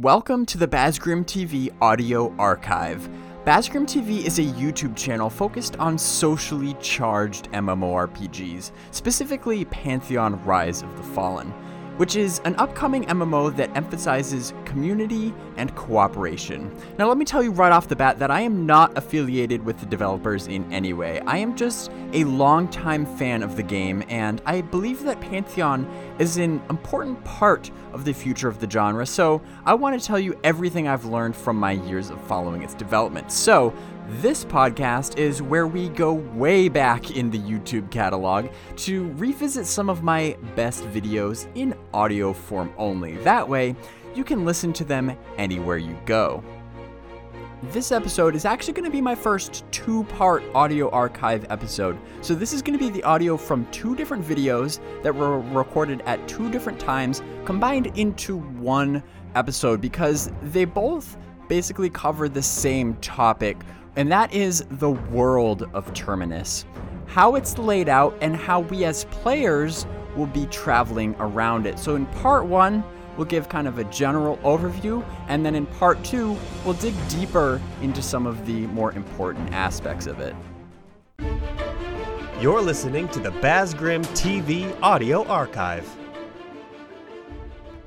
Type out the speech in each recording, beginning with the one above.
Welcome to the Basgrim TV audio archive. Basgrim TV is a YouTube channel focused on socially charged MMORPGs, specifically Pantheon Rise of the Fallen which is an upcoming MMO that emphasizes community and cooperation. Now, let me tell you right off the bat that I am not affiliated with the developers in any way. I am just a longtime fan of the game, and I believe that Pantheon is an important part of the future of the genre, so I want to tell you everything I've learned from my years of following its development. So, this podcast is where we go way back in the YouTube catalog to revisit some of my best videos in audio form only. That way, you can listen to them anywhere you go. This episode is actually going to be my first two part audio archive episode. So, this is going to be the audio from two different videos that were recorded at two different times combined into one episode because they both basically cover the same topic and that is the world of Terminus. How it's laid out and how we as players will be traveling around it. So, in part one, we'll give kind of a general overview, and then in part two, we'll dig deeper into some of the more important aspects of it. You're listening to the Basgrim TV audio archive.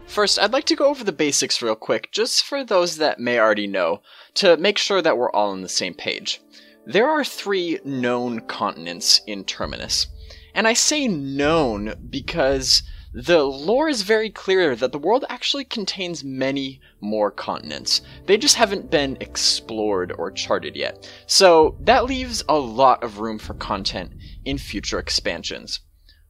First, I'd like to go over the basics real quick, just for those that may already know, to make sure that we're all on the same page. There are three known continents in Terminus. And I say known because the lore is very clear that the world actually contains many more continents. They just haven't been explored or charted yet. So that leaves a lot of room for content in future expansions.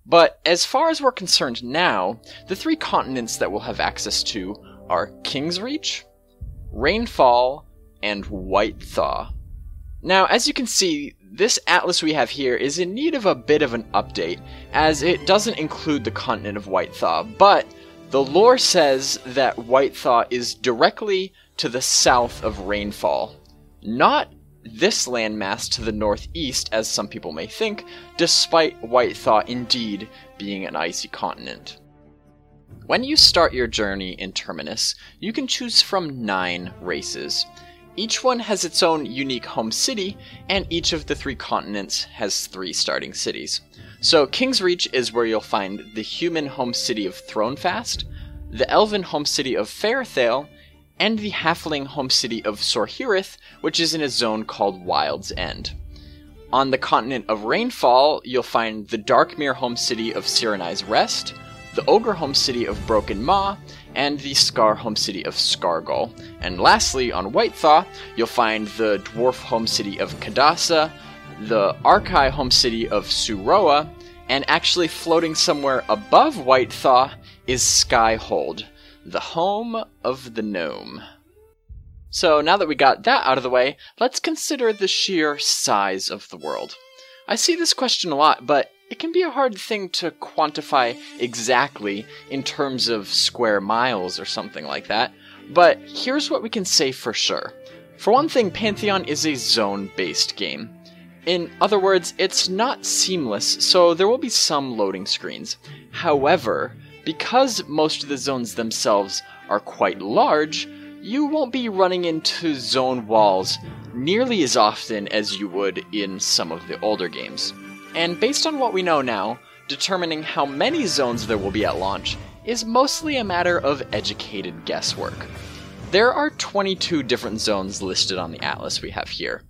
But as far as we're concerned now, the three continents that we'll have access to are King's Reach, Reignfall, and White Thaw. Now, as you can see, this atlas we have here is in need of a bit of an update, as it doesn't include the continent of White Thaw, but the lore says that White Thaw is directly to the south of Reignfall, not this landmass to the northeast, as some people may think, despite White Thaw indeed being an icy continent. When you start your journey in Terminus, you can choose from nine races. Each one has its own unique home city, and each of the three continents has three starting cities. So, Kingsreach is where you'll find the human home city of Thronefast, the elven home city of Faerthale, and the halfling home city of Sorhirith, which is in a zone called Wild's End. On the continent of Reignfall, you'll find the Dark Myr home city of Cyreni's Rest, the Ogre home city of Broken Maw, and the Skar home city of Scargull. And lastly, on White Thaw, you'll find the Dwarf home city of Kadasa, the Archai home city of Suroa, and actually floating somewhere above White Thaw is Skyhold, the home of the gnome. So now that we got that out of the way, let's consider the sheer size of the world. I see this question a lot, but it can be a hard thing to quantify exactly in terms of square miles or something like that. But here's what we can say for sure. For one thing, Pantheon is a zone based game. In other words, it's not seamless, so there will be some loading screens. However, because most of the zones themselves are quite large, you won't be running into zone walls nearly as often as you would in some of the older games. And based on what we know now, determining how many zones there will be at launch is mostly a matter of educated guesswork. There are 22 different zones listed on the atlas we have here.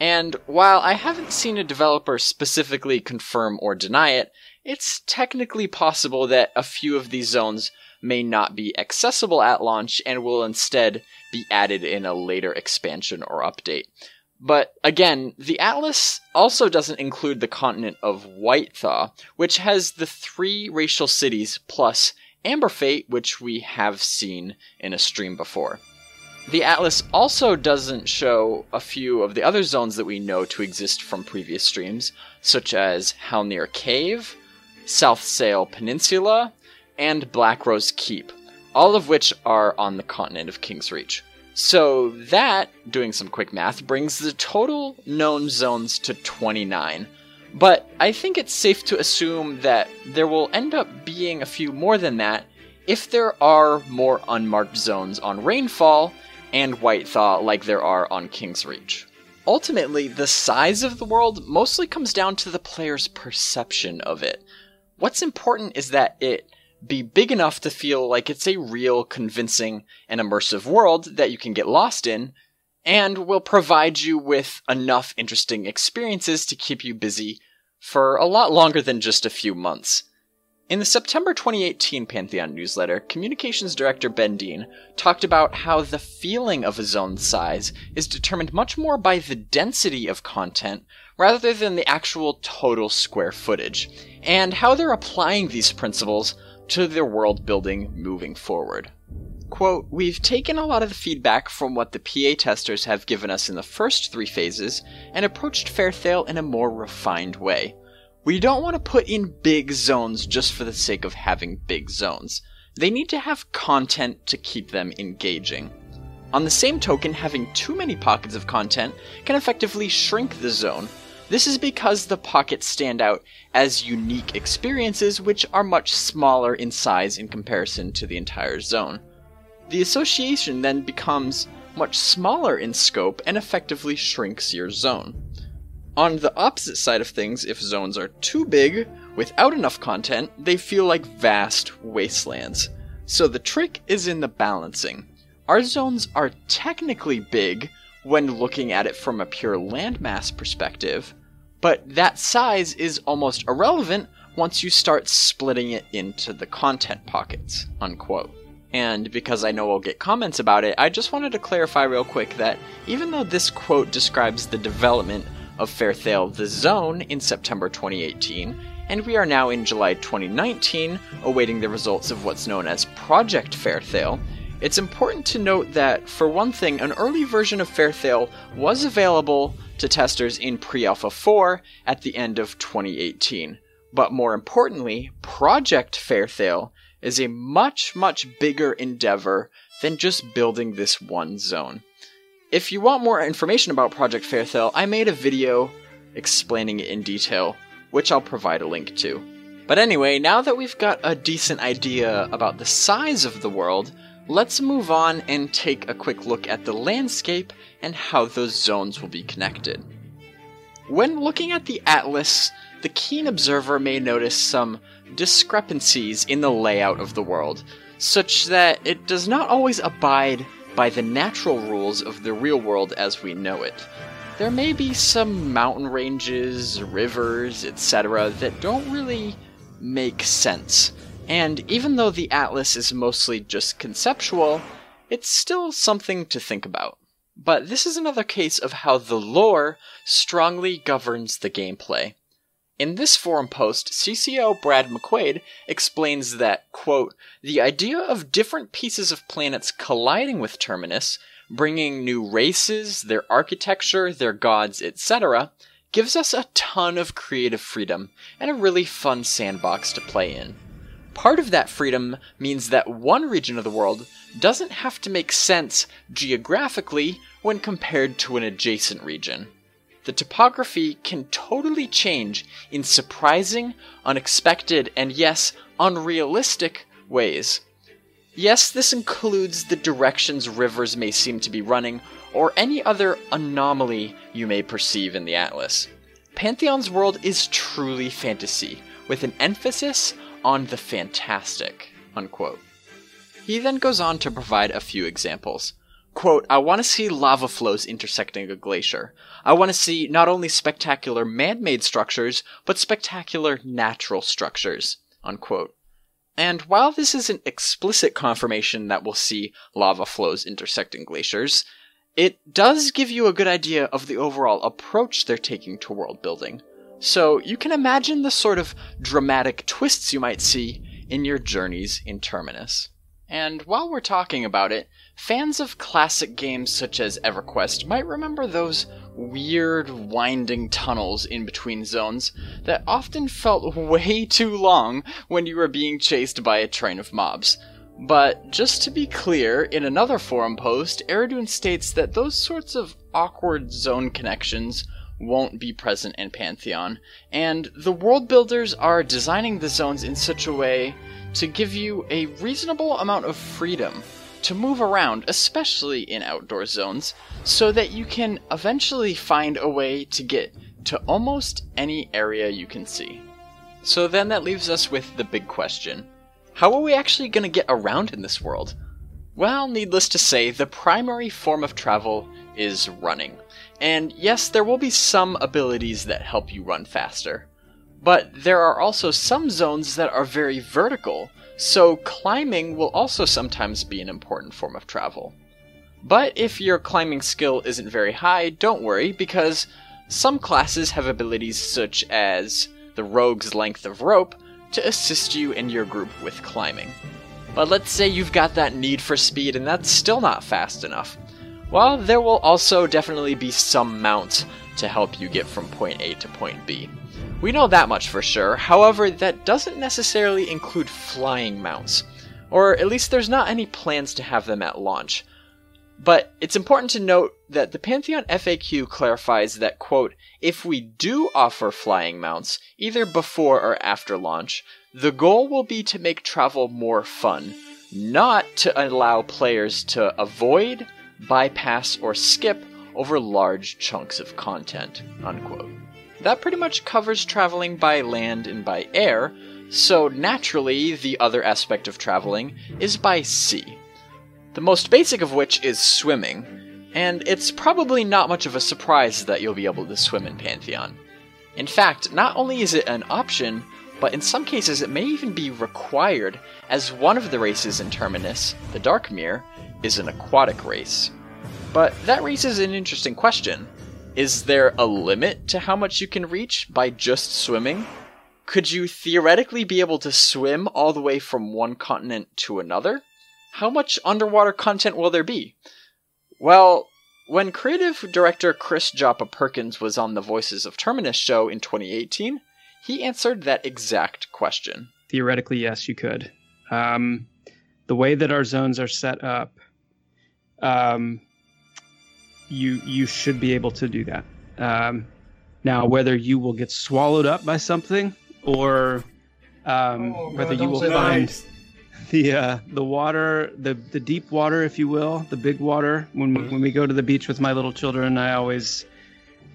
And while I haven't seen a developer specifically confirm or deny it, it's technically possible that a few of these zones may not be accessible at launch and will instead be added in a later expansion or update. But again, the Atlas also doesn't include the continent of White Thaw, which has the three racial cities plus Amberfate, which we have seen in a stream before. The Atlas also doesn't show a few of the other zones that we know to exist from previous streams, such as Halnir Cave, South Sail Peninsula, and Black Rose Keep, all of which are on the continent of Kingsreach. So that, doing some quick math, brings the total known zones to 29. But I think it's safe to assume that there will end up being a few more than that if there are more unmarked zones on Reignfall and White Thaw like there are on King's Reach. Ultimately, the size of the world mostly comes down to the player's perception of it. What's important is that it be big enough to feel like it's a real, convincing, and immersive world that you can get lost in, and will provide you with enough interesting experiences to keep you busy for a lot longer than just a few months. In the September 2018 Pantheon newsletter, Communications Director Ben Dean talked about how the feeling of a zone's size is determined much more by the density of content rather than the actual total square footage, and how they're applying these principles to their world building moving forward. Quote, We've taken a lot of the feedback from what the PA testers have given us in the first three phases and approached Faerthale in a more refined way. We don't want to put in big zones just for the sake of having big zones. They need to have content to keep them engaging. On the same token, having too many pockets of content can effectively shrink the zone. This is because the pockets stand out as unique experiences which are much smaller in size in comparison to the entire zone. The association then becomes much smaller in scope and effectively shrinks your zone. On the opposite side of things, if zones are too big, without enough content, they feel like vast wastelands. So the trick is in the balancing. Our zones are technically big when looking at it from a pure landmass perspective, but that size is almost irrelevant once you start splitting it into the content pockets. Unquote. And because I know I'll get comments about it, I just wanted to clarify real quick that even though this quote describes the development of Faerthale The Zone in September 2018, and we are now in July 2019, awaiting the results of what's known as Project Faerthale. It's important to note that, for one thing, an early version of Faerthale was available to testers in Pre Alpha 4 at the end of 2018. But more importantly, Project Faerthale is a much, much bigger endeavor than just building this one zone. If you want more information about Project Faerthale, I made a video explaining it in detail, which I'll provide a link to. But anyway, now that we've got a decent idea about the size of the world, let's move on and take a quick look at the landscape and how those zones will be connected. When looking at the atlas, the keen observer may notice some discrepancies in the layout of the world, such that it does not always abide by the natural rules of the real world as we know it. There may be some mountain ranges, rivers, etc., that don't really make sense. And even though the Atlas is mostly just conceptual, it's still something to think about. But this is another case of how the lore strongly governs the gameplay. In this forum post, CCO Brad McQuaid explains that, quote, the idea of different pieces of planets colliding with Terminus, bringing new races, their architecture, their gods, etc., gives us a ton of creative freedom and a really fun sandbox to play in. Part of that freedom means that one region of the world doesn't have to make sense geographically when compared to an adjacent region the topography can totally change in surprising, unexpected, and yes, unrealistic ways. Yes, this includes the directions rivers may seem to be running, or any other anomaly you may perceive in the Atlas. Pantheon's world is truly fantasy, with an emphasis on the fantastic. Unquote. He then goes on to provide a few examples. Quote, I want to see lava flows intersecting a glacier. I want to see not only spectacular man made structures, but spectacular natural structures. Unquote. And while this isn't explicit confirmation that we'll see lava flows intersecting glaciers, it does give you a good idea of the overall approach they're taking to world building. So you can imagine the sort of dramatic twists you might see in your journeys in Terminus. And while we're talking about it, fans of classic games such as EverQuest might remember those weird, winding tunnels in between zones that often felt way too long when you were being chased by a train of mobs. But just to be clear, in another forum post, Aradune states that those sorts of awkward zone connections won't be present in Pantheon, and the world builders are designing the zones in such a way to give you a reasonable amount of freedom to move around, especially in outdoor zones, so that you can eventually find a way to get to almost any area you can see. So then that leaves us with the big question How are we actually going to get around in this world? Well, needless to say, the primary form of travel is running. And yes, there will be some abilities that help you run faster. But there are also some zones that are very vertical, so climbing will also sometimes be an important form of travel. But if your climbing skill isn't very high, don't worry, because some classes have abilities such as the Rogue's Length of Rope to assist you and your group with climbing. But let's say you've got that need for speed and that's still not fast enough. Well, there will also definitely be some mount to help you get from point A to point B. We know that much for sure, however, that doesn't necessarily include flying mounts, or at least there's not any plans to have them at launch. But it's important to note that the Pantheon FAQ clarifies that, quote, if we do offer flying mounts, either before or after launch, the goal will be to make travel more fun, not to allow players to avoid, bypass, or skip over large chunks of content. Unquote. That pretty much covers traveling by land and by air, so naturally, the other aspect of traveling is by sea. The most basic of which is swimming, and it's probably not much of a surprise that you'll be able to swim in Pantheon. In fact, not only is it an option, but in some cases it may even be required, as one of the races in Terminus, the Dark Myr, is an aquatic race. But that raises an interesting question. Is there a limit to how much you can reach by just swimming? Could you theoretically be able to swim all the way from one continent to another? How much underwater content will there be? Well, when creative director Chris Joppa Perkins was on the Voices of Terminus show in 2018, he answered that exact question. Theoretically, yes, you could. Um, the way that our zones are set up, um, you you should be able to do that. Um, now, whether you will get swallowed up by something or um, Oh, God, whether you will find the uh, the water, the the deep water, if you will, the big water. When Mm-hmm. when we go to the beach with my little children, I always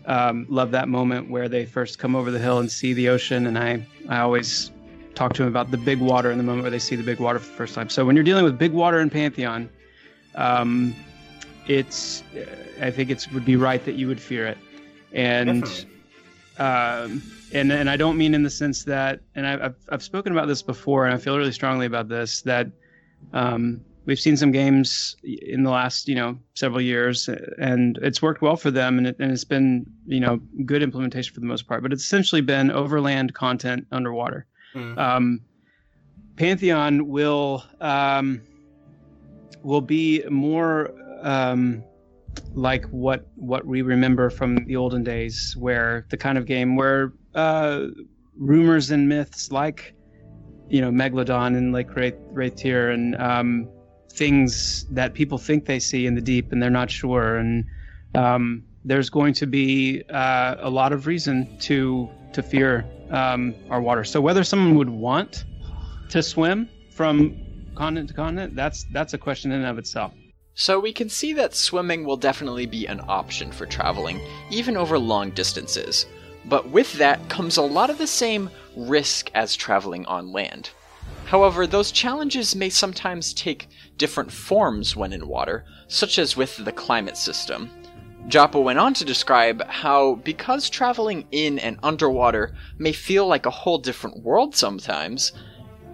um, love that moment where they first come over the hill and see the ocean, and I I always talk to them about the big water in the moment where they see the big water for the first time. So when you're dealing with big water in Pantheon, um, it's I think it would be right that you would fear it, and um, and and I don't mean in the sense that, and I, I've I've spoken about this before, and I feel really strongly about this that um, we've seen some games in the last you know several years, and it's worked well for them, and, it, and it's been you know good implementation for the most part, but it's essentially been overland content underwater. Mm. Um, Pantheon will um, will be more um, like what what we remember from the olden days, where the kind of game where uh, rumors and myths like you know Megalodon and Lake Wraith, and um, things that people think they see in the deep and they're not sure, and um, there's going to be uh, a lot of reason to to fear um, our water. So whether someone would want to swim from continent to continent, that's that's a question in and of itself. So we can see that swimming will definitely be an option for traveling, even over long distances. But with that comes a lot of the same risk as traveling on land. However, those challenges may sometimes take different forms when in water, such as with the climate system. Joppa went on to describe how, because traveling in and underwater may feel like a whole different world sometimes,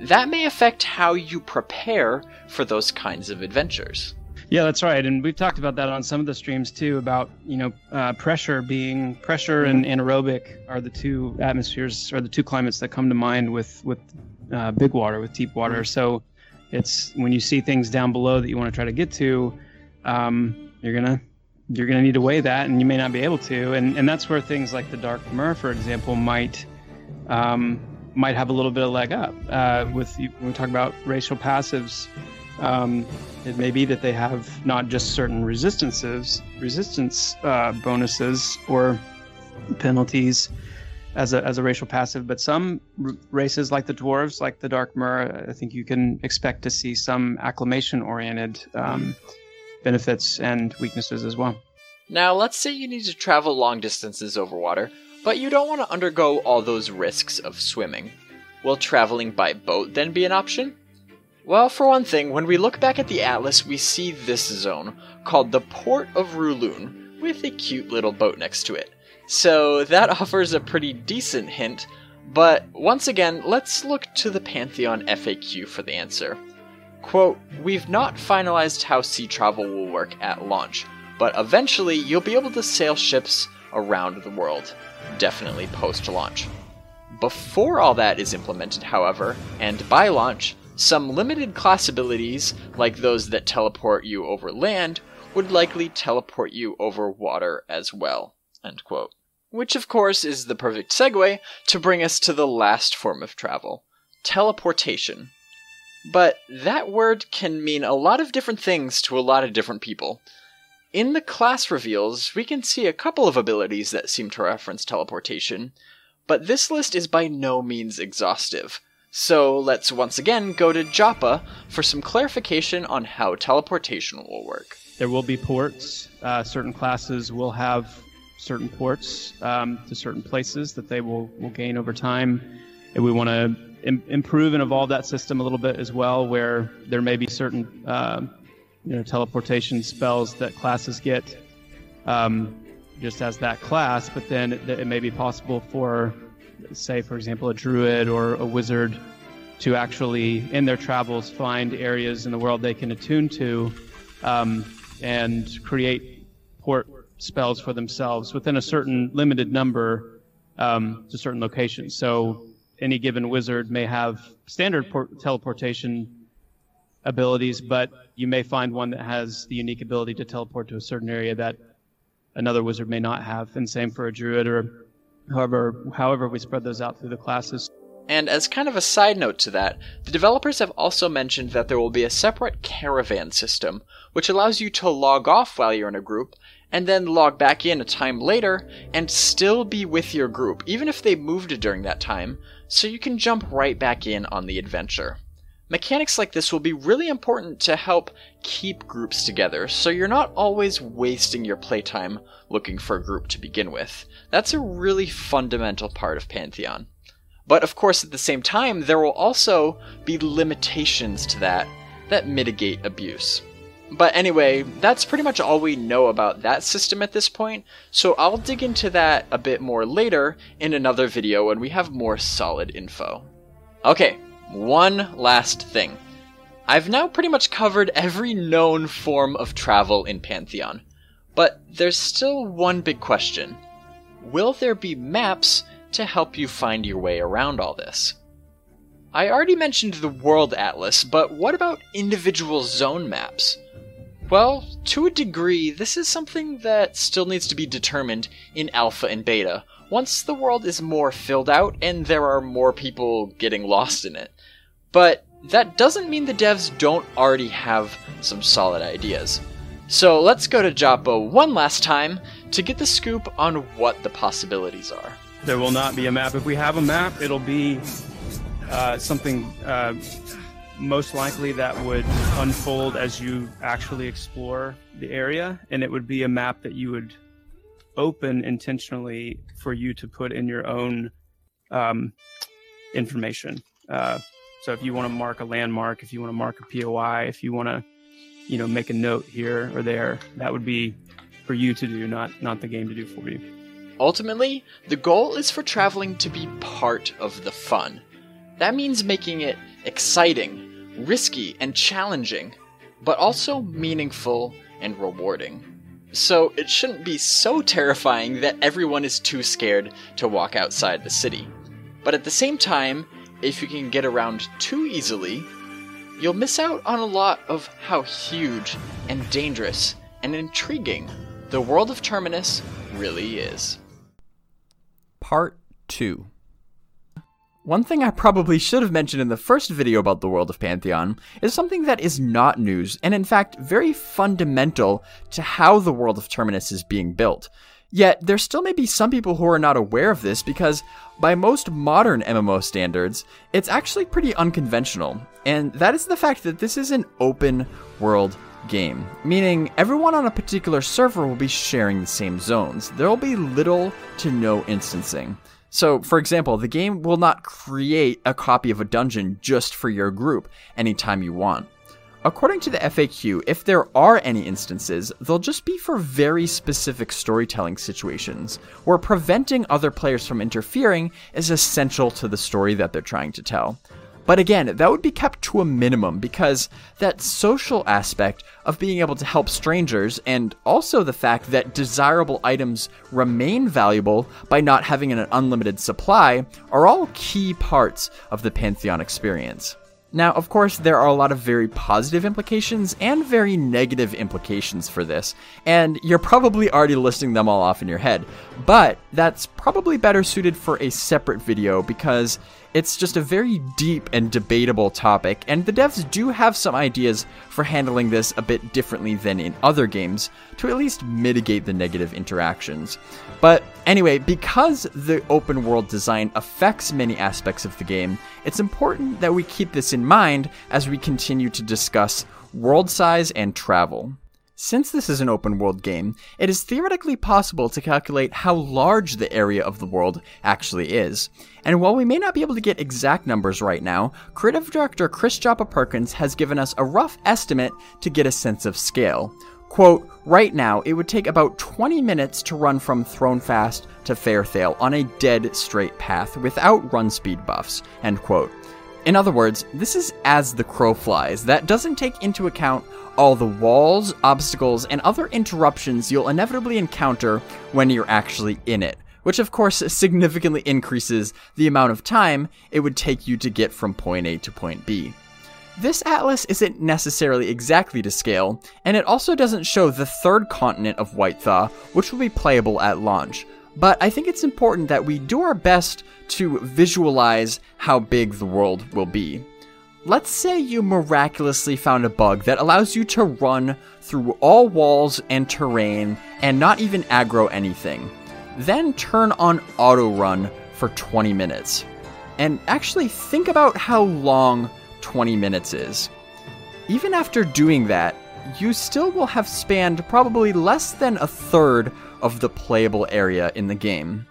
that may affect how you prepare for those kinds of adventures. Yeah, that's right, and we've talked about that on some of the streams too. About you know uh, pressure being pressure and anaerobic are the two atmospheres or the two climates that come to mind with with uh, big water with deep water. So it's when you see things down below that you want to try to get to, um, you're gonna you're gonna need to weigh that, and you may not be able to. And and that's where things like the Dark Myr, for example, might um, might have a little bit of leg up. Uh, with when we talk about racial passives, um, it may be that they have not just certain resistances, resistance uh, bonuses or penalties, as a as a racial passive. But some r- races, like the dwarves, like the Dark Myr, I think you can expect to see some acclimation oriented um, benefits and weaknesses as well. Now, let's say you need to travel long distances over water, but you don't want to undergo all those risks of swimming. Will traveling by boat then be an option? Well, for one thing, when we look back at the atlas, we see this zone, called the Port of Rulun, with a cute little boat next to it. So that offers a pretty decent hint, but once again, let's look to the Pantheon FAQ for the answer. Quote, We've not finalized how sea travel will work at launch, but eventually you'll be able to sail ships around the world. Definitely post launch. Before all that is implemented, however, and by launch, some limited class abilities, like those that teleport you over land, would likely teleport you over water as well. Which, of course, is the perfect segue to bring us to the last form of travel teleportation. But that word can mean a lot of different things to a lot of different people. In the class reveals, we can see a couple of abilities that seem to reference teleportation, but this list is by no means exhaustive. So let's once again go to Joppa for some clarification on how teleportation will work. There will be ports. Uh, certain classes will have certain ports um, to certain places that they will, will gain over time. And we want to Im- improve and evolve that system a little bit as well, where there may be certain uh, you know teleportation spells that classes get um, just as that class, but then it, it may be possible for, say, for example, a druid or a wizard to actually, in their travels, find areas in the world they can attune to um, and create port spells for themselves within a certain limited number um, to certain locations. So any given wizard may have standard port- teleportation abilities, but you may find one that has the unique ability to teleport to a certain area that another wizard may not have, and same for a druid or however however we spread those out through the classes. And as kind of a side note to that, the developers have also mentioned that there will be a separate caravan system, which allows you to log off while you're in a group, and then log back in a time later, and still be with your group, even if they moved during that time, so you can jump right back in on the adventure. Mechanics like this will be really important to help keep groups together, so you're not always wasting your playtime looking for a group to begin with. That's a really fundamental part of Pantheon. But of course, at the same time, there will also be limitations to that that mitigate abuse. But anyway, that's pretty much all we know about that system at this point, so I'll dig into that a bit more later in another video when we have more solid info. Okay, one last thing. I've now pretty much covered every known form of travel in Pantheon, but there's still one big question. Will there be maps to help you find your way around all this? I already mentioned the World Atlas, but what about individual zone maps? Well, to a degree, this is something that still needs to be determined in alpha and beta, once the world is more filled out and there are more people getting lost in it. But that doesn't mean the devs don't already have some solid ideas. So let's go to Joppa one last time to get the scoop on what the possibilities are. There will not be a map. If we have a map, it'll be uh, something uh, most likely that would unfold as you actually explore the area, and it would be a map that you would open intentionally for you to put in your own um, information. Uh, so if you want to mark a landmark, if you want to mark a POI, if you want to, you know, make a note here or there, that would be for you to do, not not the game to do for you. Ultimately, the goal is for traveling to be part of the fun. That means making it exciting, risky, and challenging, but also meaningful and rewarding. So it shouldn't be so terrifying that everyone is too scared to walk outside the city. But at the same time, if you can get around too easily, you'll miss out on a lot of how huge and dangerous and intriguing the world of Terminus really is. Part 2 One thing I probably should have mentioned in the first video about the world of Pantheon is something that is not news, and in fact very fundamental to how the world of Terminus is being built. Yet, there still may be some people who are not aware of this because, by most modern MMO standards, it's actually pretty unconventional. And that is the fact that this is an open world game, meaning everyone on a particular server will be sharing the same zones. There will be little to no instancing. So, for example, the game will not create a copy of a dungeon just for your group anytime you want. According to the FAQ, if there are any instances, they'll just be for very specific storytelling situations, where preventing other players from interfering is essential to the story that they're trying to tell. But again, that would be kept to a minimum because that social aspect of being able to help strangers and also the fact that desirable items remain valuable by not having an unlimited supply are all key parts of the Pantheon experience. Now, of course, there are a lot of very positive implications and very negative implications for this, and you're probably already listing them all off in your head. But that's probably better suited for a separate video because it's just a very deep and debatable topic, and the devs do have some ideas for handling this a bit differently than in other games to at least mitigate the negative interactions. But anyway, because the open world design affects many aspects of the game, it's important that we keep this in mind as we continue to discuss world size and travel. Since this is an open world game, it is theoretically possible to calculate how large the area of the world actually is. And while we may not be able to get exact numbers right now, creative director Chris Joppa Perkins has given us a rough estimate to get a sense of scale. Quote, right now, it would take about 20 minutes to run from Thronefast to Faerthale on a dead straight path without run speed buffs, end quote. In other words, this is as the crow flies. That doesn't take into account all the walls, obstacles, and other interruptions you'll inevitably encounter when you're actually in it, which of course significantly increases the amount of time it would take you to get from point A to point B. This atlas isn't necessarily exactly to scale, and it also doesn't show the third continent of Whitethaw, which will be playable at launch. But I think it's important that we do our best to visualize how big the world will be. Let's say you miraculously found a bug that allows you to run through all walls and terrain and not even aggro anything. Then turn on auto run for 20 minutes. And actually think about how long 20 minutes is. Even after doing that, you still will have spanned probably less than a third of the playable area in the game.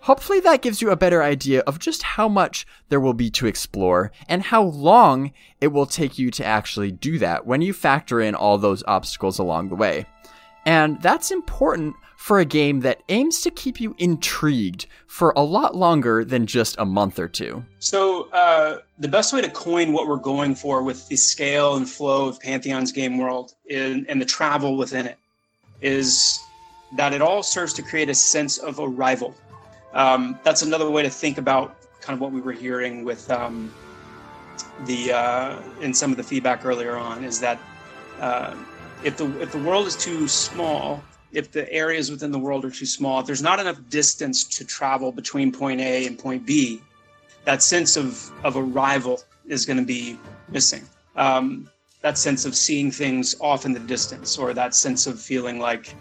Hopefully, that gives you a better idea of just how much there will be to explore and how long it will take you to actually do that when you factor in all those obstacles along the way. And that's important for a game that aims to keep you intrigued for a lot longer than just a month or two. So, uh, the best way to coin what we're going for with the scale and flow of Pantheon's game world and the travel within it is that it all serves to create a sense of arrival um, that's another way to think about kind of what we were hearing with um, the uh, in some of the feedback earlier on is that uh, if the if the world is too small, if the areas within the world are too small, if there's not enough distance to travel between point A and point B, that sense of of arrival is going to be missing. Um, that sense of seeing things off in the distance, or that sense of feeling like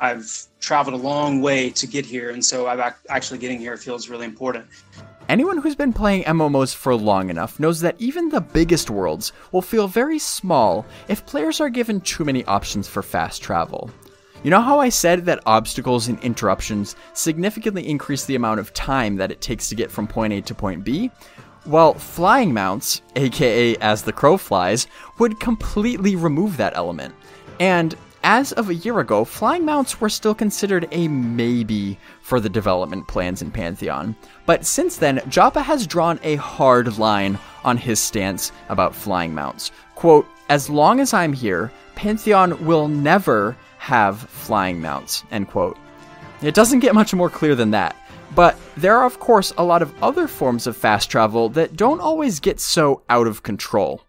I've traveled a long way to get here, and so I've ac- actually getting here feels really important. Anyone who's been playing MMOs for long enough knows that even the biggest worlds will feel very small if players are given too many options for fast travel. You know how I said that obstacles and interruptions significantly increase the amount of time that it takes to get from point A to point B? Well, flying mounts, aka as the crow flies, would completely remove that element. And as of a year ago, flying mounts were still considered a maybe for the development plans in Pantheon. But since then, Joppa has drawn a hard line on his stance about flying mounts. Quote, as long as I'm here, Pantheon will never have flying mounts, end quote. It doesn't get much more clear than that. But there are, of course, a lot of other forms of fast travel that don't always get so out of control.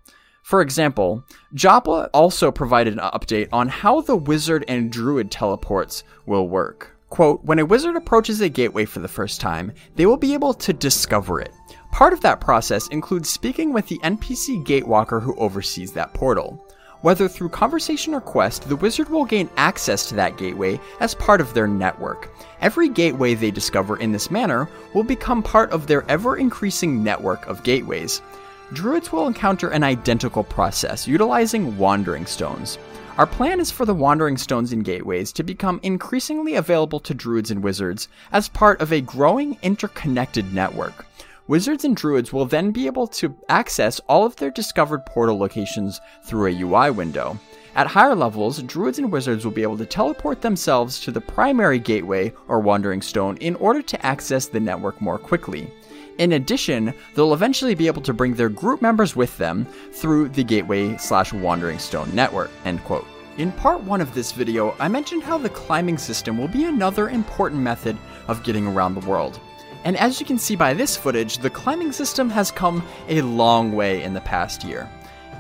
For example, Joppa also provided an update on how the wizard and druid teleports will work. Quote, when a wizard approaches a gateway for the first time, they will be able to discover it. Part of that process includes speaking with the NPC gatewalker who oversees that portal. Whether through conversation or quest, the wizard will gain access to that gateway as part of their network. Every gateway they discover in this manner will become part of their ever increasing network of gateways. Druids will encounter an identical process utilizing Wandering Stones. Our plan is for the Wandering Stones and Gateways to become increasingly available to Druids and Wizards as part of a growing interconnected network. Wizards and Druids will then be able to access all of their discovered portal locations through a UI window. At higher levels, Druids and Wizards will be able to teleport themselves to the primary gateway or Wandering Stone in order to access the network more quickly. In addition, they'll eventually be able to bring their group members with them through the Gateway slash Wandering Stone network. End quote. In part one of this video, I mentioned how the climbing system will be another important method of getting around the world. And as you can see by this footage, the climbing system has come a long way in the past year.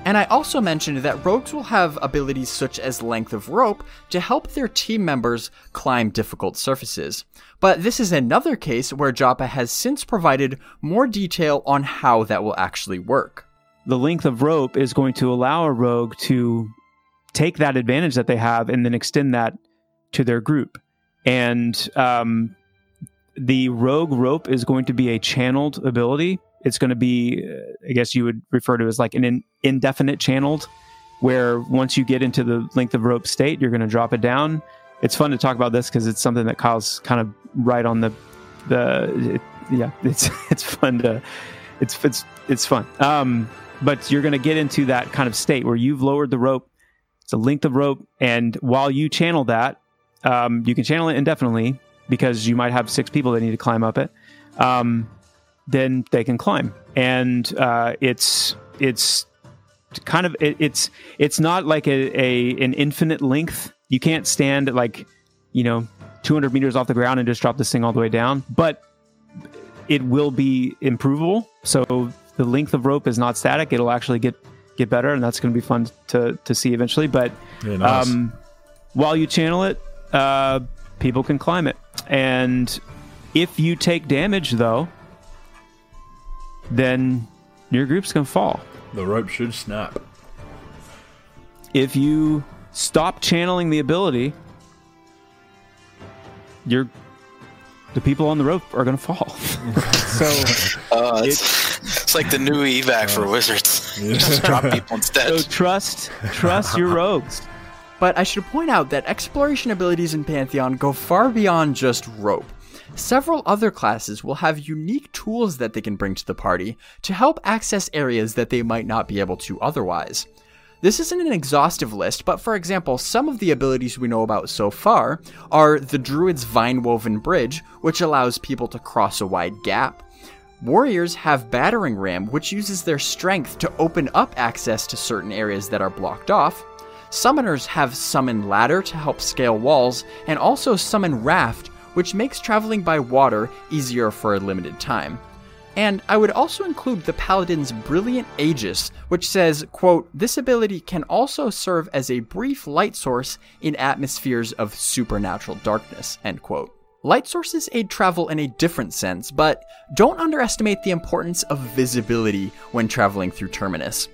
And I also mentioned that rogues will have abilities such as length of rope to help their team members climb difficult surfaces. But this is another case where Joppa has since provided more detail on how that will actually work. The length of rope is going to allow a rogue to take that advantage that they have and then extend that to their group. And um, the rogue rope is going to be a channeled ability. It's going to be, uh, I guess you would refer to as like an in- indefinite channeled, where once you get into the length of rope state, you're going to drop it down. It's fun to talk about this because it's something that Kyle's kind of right on the the it, yeah. It's it's fun to it's it's it's fun. Um, but you're going to get into that kind of state where you've lowered the rope. It's a length of rope, and while you channel that, um, you can channel it indefinitely because you might have six people that need to climb up it. Um, then they can climb, and uh, it's it's kind of it, it's it's not like a, a an infinite length. You can't stand at like you know 200 meters off the ground and just drop this thing all the way down, but it will be improvable. So the length of rope is not static; it'll actually get get better, and that's going to be fun to to see eventually. But Yeah, nice. um, while you channel it, uh, people can climb it. And if you take damage, though, then your group's going to fall. the rope should snap. If you stop channeling the ability, you're the people on the rope are going to fall. so, Uh, it's, it's like the new evac for wizards. Just drop people instead. so trust trust your rogues. But I should point out that exploration abilities in Pantheon go far beyond just rope. Several other classes will have unique tools that they can bring to the party to help access areas that they might not be able to otherwise. This isn't an exhaustive list, but for example, some of the abilities we know about so far are the Druid's Vine Woven Bridge, which allows people to cross a wide gap. Warriors have Battering Ram, which uses their strength to open up access to certain areas that are blocked off. Summoners have Summon Ladder to help scale walls, and also Summon Raft, which makes traveling by water easier for a limited time. And I would also include the Paladin's Brilliant Aegis, which says, quote, this ability can also serve as a brief light source in atmospheres of supernatural darkness, end quote. Light sources aid travel in a different sense, but don't underestimate the importance of visibility when traveling through Terminus.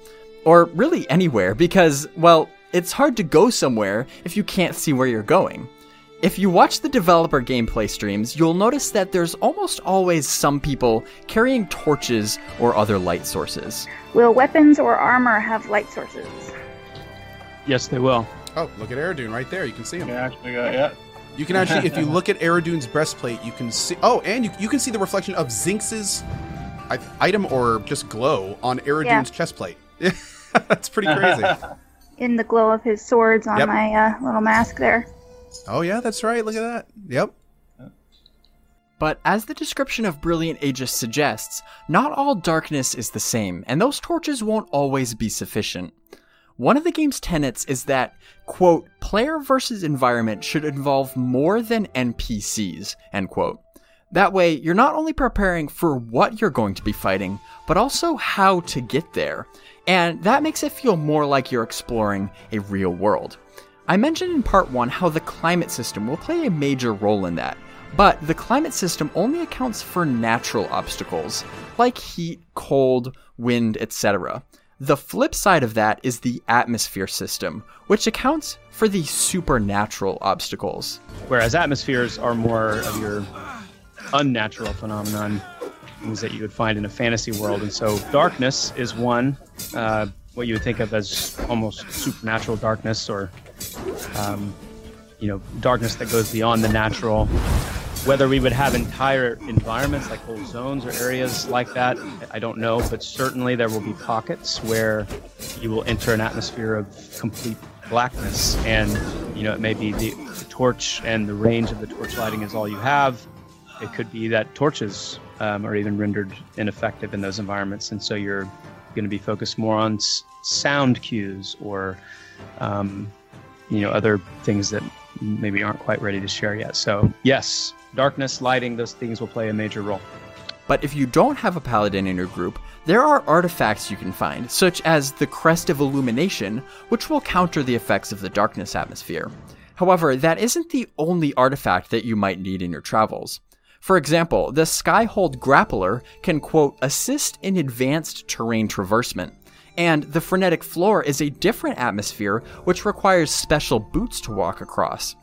Or really anywhere, because, well, it's hard to go somewhere if you can't see where you're going. If you watch the developer gameplay streams, you'll notice that there's almost always some people carrying torches or other light sources. Will weapons or armor have light sources? Yes, they will. Oh, look at Aradune right there. You can see him. Yeah, actually got yeah. You can actually, if you look at Aradune's breastplate, you can see. Oh, and you, you can see the reflection of Zinx's item or just glow on Aradune's Yeah. chestplate. That's pretty crazy. In the glow of his swords on Yep. my uh, little mask there. Oh yeah, that's right. Look at that. Yep. But as the description of Brilliant Aegis suggests, not all darkness is the same, and those torches won't always be sufficient. One of the game's tenets is that, quote, player versus environment should involve more than NPCs, end quote. That way, you're not only preparing for what you're going to be fighting, but also how to get there. And that makes it feel more like you're exploring a real world. I mentioned in part 1 how the climate system will play a major role in that, but the climate system only accounts for natural obstacles, like heat, cold, wind, etc. The flip side of that is the atmosphere system, which accounts for the supernatural obstacles. Whereas atmospheres are more of your unnatural phenomenon, things that you would find in a fantasy world. And so darkness is one, uh, what you would think of as almost supernatural darkness or, um, you know, darkness that goes beyond the natural. Whether we would have entire environments like whole zones or areas like that, I don't know, but certainly there will be pockets where you will enter an atmosphere of complete blackness, and you know it may be the, the torch and the range of the torch lighting is all you have. It could be that torches um, are even rendered ineffective in those environments, and so you're going to be focused more on s- sound cues or um, you know other things that maybe aren't quite ready to share yet. So yes, darkness, lighting, those things will play a major role. But if you don't have a paladin in your group, there are artifacts you can find, such as the Crest of Illumination, which will counter the effects of the darkness atmosphere. However, that isn't the only artifact that you might need in your travels. For example, the Skyhold Grappler can, quote, assist in advanced terrain traversement, and the Frenetic Floor is a different atmosphere which requires special boots to walk across.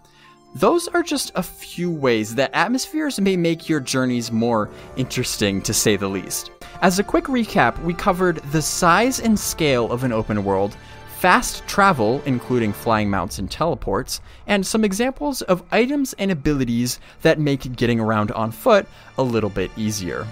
Those are just a few ways that atmospheres may make your journeys more interesting, to say the least. As a quick recap, we covered the size and scale of an open world, fast travel, including flying mounts and teleports, and some examples of items and abilities that make getting around on foot a little bit easier.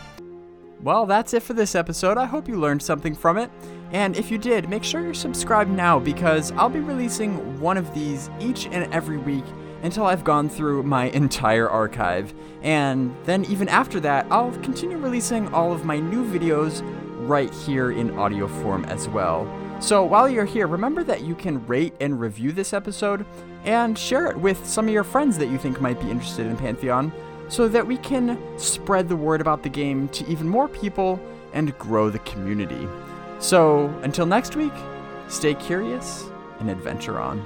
Well, that's it for this episode. I hope you learned something from it. And if you did, make sure you're subscribed now because I'll be releasing one of these each and every week until I've gone through my entire archive. And then, even after that, I'll continue releasing all of my new videos right here in audio form as well. So, while you're here, remember that you can rate and review this episode and share it with some of your friends that you think might be interested in Pantheon so that we can spread the word about the game to even more people and grow the community. So, until next week, stay curious and adventure on.